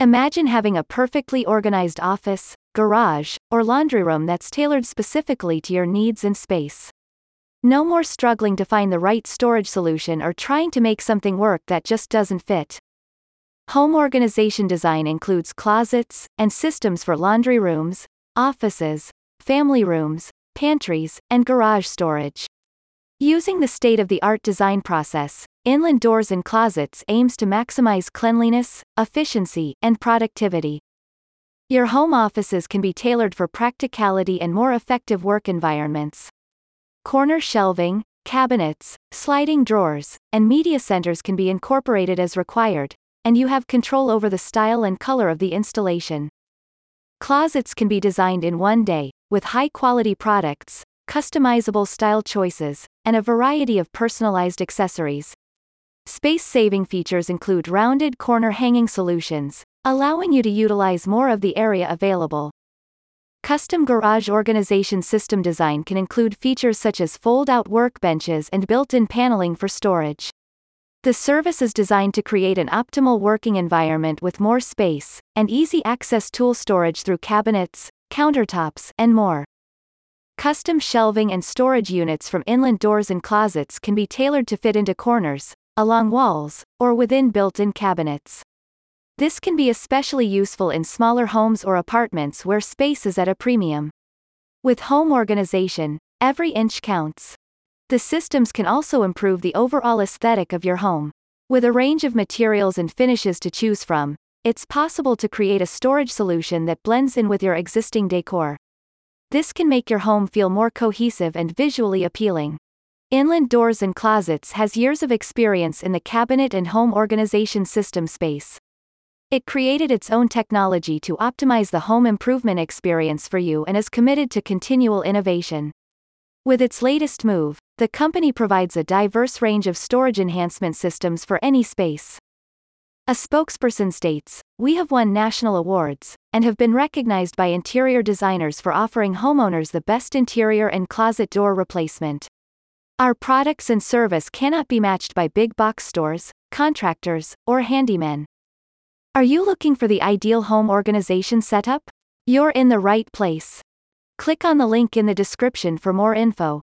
Imagine having a perfectly organized office, garage, or laundry room that's tailored specifically to your needs and space. No more struggling to find the right storage solution or trying to make something work that just doesn't fit. Home organization design includes closets and systems for laundry rooms, offices, family rooms, pantries, and garage storage. Using the state of the art design process, Inland Doors and Closets aims to maximize cleanliness, efficiency, and productivity. Your home offices can be tailored for practicality and more effective work environments. Corner shelving, cabinets, sliding drawers, and media centers can be incorporated as required, and you have control over the style and color of the installation. Closets can be designed in one day, with high quality products, customizable style choices, and a variety of personalized accessories. Space saving features include rounded corner hanging solutions, allowing you to utilize more of the area available. Custom garage organization system design can include features such as fold out workbenches and built in paneling for storage. The service is designed to create an optimal working environment with more space, and easy access tool storage through cabinets, countertops, and more. Custom shelving and storage units from inland doors and closets can be tailored to fit into corners, along walls, or within built in cabinets. This can be especially useful in smaller homes or apartments where space is at a premium. With home organization, every inch counts. The systems can also improve the overall aesthetic of your home. With a range of materials and finishes to choose from, it's possible to create a storage solution that blends in with your existing decor. This can make your home feel more cohesive and visually appealing. Inland Doors and Closets has years of experience in the cabinet and home organization system space. It created its own technology to optimize the home improvement experience for you and is committed to continual innovation. With its latest move, the company provides a diverse range of storage enhancement systems for any space. A spokesperson states, We have won national awards, and have been recognized by interior designers for offering homeowners the best interior and closet door replacement. Our products and service cannot be matched by big box stores, contractors, or handymen. Are you looking for the ideal home organization setup? You're in the right place. Click on the link in the description for more info.